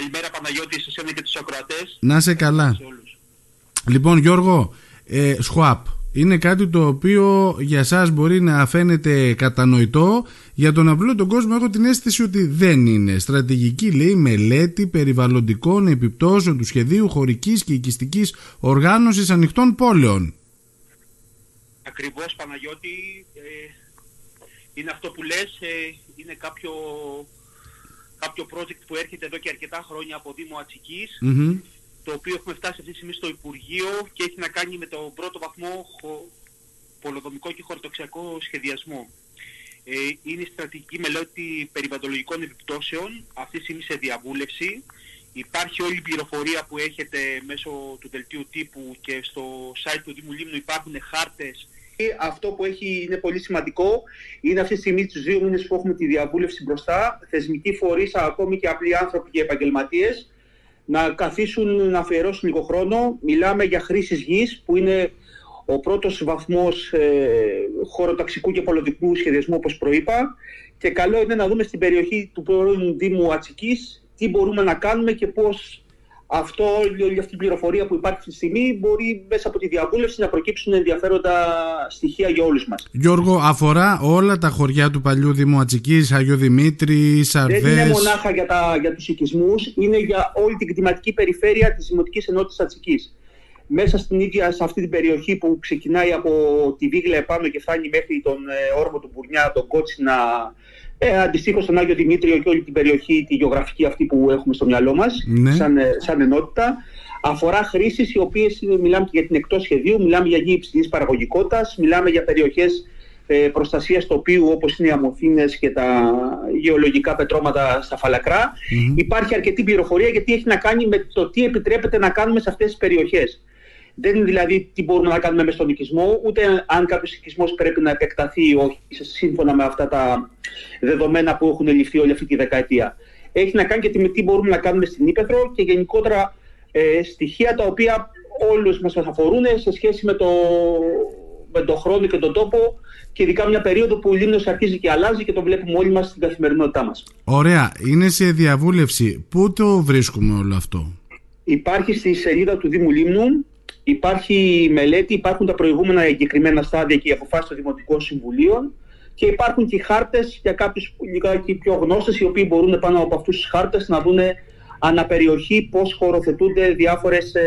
Καλημέρα Παναγιώτης, σε εσένα και τους ακροατές. Να σε καλά. Σε όλους. Λοιπόν Γιώργο, ε, Σχουάπ είναι κάτι το οποίο για σας μπορεί να φαίνεται κατανοητό για τον απλό τον κόσμο έχω την αίσθηση ότι δεν είναι στρατηγική λέει μελέτη περιβαλλοντικών επιπτώσεων του σχεδίου χωρικής και οικιστικής οργάνωσης ανοιχτών πόλεων Ακριβώς Παναγιώτη, ε, είναι αυτό που λες, ε, είναι κάποιο, κάποιο project που έρχεται εδώ και αρκετά χρόνια από Δήμο Ατσικής, Μμμ. το οποίο έχουμε φτάσει αυτή τη στιγμή στο Υπουργείο και έχει να κάνει με τον πρώτο βαθμό χο, πολοδομικό και χωροτοξιακό σχεδιασμό. Ε, είναι η στρατηγική μελέτη περιβαλλοντικών επιπτώσεων, αυτή τη στιγμή σε διαβούλευση. Υπάρχει όλη η πληροφορία που έχετε μέσω του δελτίου τύπου και στο site του Δήμου Λίμνου υπάρχουν χάρτες. Αυτό που έχει, είναι πολύ σημαντικό είναι αυτή τη στιγμή στους δύο μήνες που έχουμε τη διαβούλευση μπροστά, θεσμικοί φορείς, ακόμη και απλοί άνθρωποι και επαγγελματίες, να καθίσουν να αφιερώσουν λίγο χρόνο. Μιλάμε για χρήσης γης που είναι ο πρώτος βαθμός ε, χωροταξικού και πολιτικού σχεδιασμού όπως προείπα και καλό είναι να δούμε στην περιοχή του πρώην Δήμου Ατσικής τι μπορούμε να κάνουμε και πώς αυτό, όλη αυτή η πληροφορία που υπάρχει αυτή τη στιγμή μπορεί μέσα από τη διαβούλευση να προκύψουν ενδιαφέροντα στοιχεία για όλους μας. Γιώργο αφορά όλα τα χωριά του παλιού Δήμου Ατσικής, Αγιο Δημήτρη, Δεν είναι Σαρδές μονάχα για, τα, για τους οικισμούς, είναι για όλη την κτηματική περιφέρεια της Δημοτικής Ενότητας Ατσικής. Μέσα στην ίδια σε αυτή την περιοχή που ξεκινάει από τη Βίγλα επάνω και φτάνει μέχρι τον ε, όρμο του Μπουρνιά, τον Κότσινα, ε, αντιστοίχως τον Άγιο Δημήτριο και όλη την περιοχή, τη γεωγραφική αυτή που έχουμε στο μυαλό μας, Ναι. σαν, ε, σαν ενότητα, αφορά χρήσεις οι οποίες είναι- μιλάμε και για την εκτός σχεδίου, μιλάμε για γη υψηλής παραγωγικότητας, μιλάμε για περιοχές ε, προστασίας τοπίου όπως είναι οι αμοθήνες και τα γεωλογικά πετρώματα στα φαλακρά. Μμμ. Υπάρχει αρκετή πληροφορία γιατί έχει να κάνει με το τι επιτρέπεται να κάνουμε σε αυτές τις περιοχές. Δεν είναι δηλαδή τι μπορούμε να κάνουμε μες στον οικισμό, ούτε αν κάποιος οικισμός πρέπει να επεκταθεί ή όχι, σε- σύμφωνα με αυτά τα δεδομένα που έχουν ληφθεί όλη αυτή τη δεκαετία. Έχει να κάνει και τι- με τι μπορούμε να κάνουμε στην Ήπεθρο και γενικότερα ε, στοιχεία τα οποία όλους μας αφορούν σε σχέση με το, με τον χρόνο και τον τόπο και ειδικά μια περίοδο που ο Λίμνος αρχίζει και αλλάζει και το βλέπουμε όλοι μας στην καθημερινότητά μας. Ωραία, είναι σε διαβούλευση. Πού το βρίσκουμε όλο αυτό; Υπάρχει στη σελίδα του Δήμου Λίμνου, υπάρχει μελέτη, υπάρχουν τα προηγούμενα εγκεκριμένα στάδια και οι αποφάσεις των Δημοτικών Συμβουλίων και υπάρχουν και οι χάρτες για κάποιους λιγάκι πιο γνώστες οι οποίοι μπορούν πάνω από αυτούς τους χάρτες να δουν αναπεριοχή πώς χωροθετούνται διάφορες ε,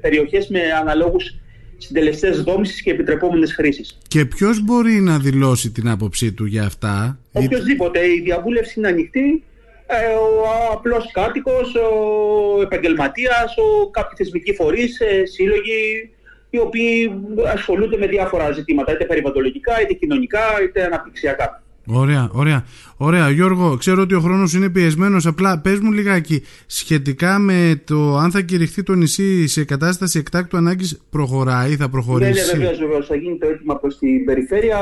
περιοχές με αναλόγους συντελεστές δόμησης και επιτρεπόμενες χρήσεις. Και ποιος μπορεί να δηλώσει την άποψή του για αυτά; Οποιοςδήποτε, η διαβούλευση είναι ανοιχτή, ε, ο απλός κάτοικος, ο επαγγελματίας, ο κάποιοι θεσμικοί φορείς, ε, σύλλογοι, οι οποίοι ασχολούνται με διάφορα ζητήματα, είτε περιβαλλοντολογικά, είτε κοινωνικά, είτε αναπτυξιακά. Ωραία, ωραία. Ωραία, Γιώργο, ξέρω ότι ο χρόνος είναι πιεσμένος. Απλά πες μου λιγάκι σχετικά με το αν θα κηρυχθεί το νησί σε κατάσταση εκτάκτου ανάγκης προχωράει, θα Ναι, ναι, προχωρήσει; βεβαίως, βεβαίως. Θα γίνει το αίτημα προς την περιφέρεια.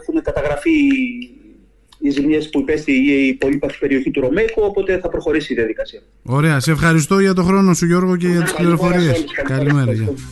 Έχουν καταγραφεί οι ζημιές που υπέστη η πολύπαθη περιοχή του Ρωμαϊκού, οπότε θα προχωρήσει η διαδικασία. Ωραία, σε ευχαριστώ για το χρόνο σου Γιώργο και για τις Καλημέρα σε πληροφορίες. όλους. Καλημέρα. γεια. Ευχαριστώ.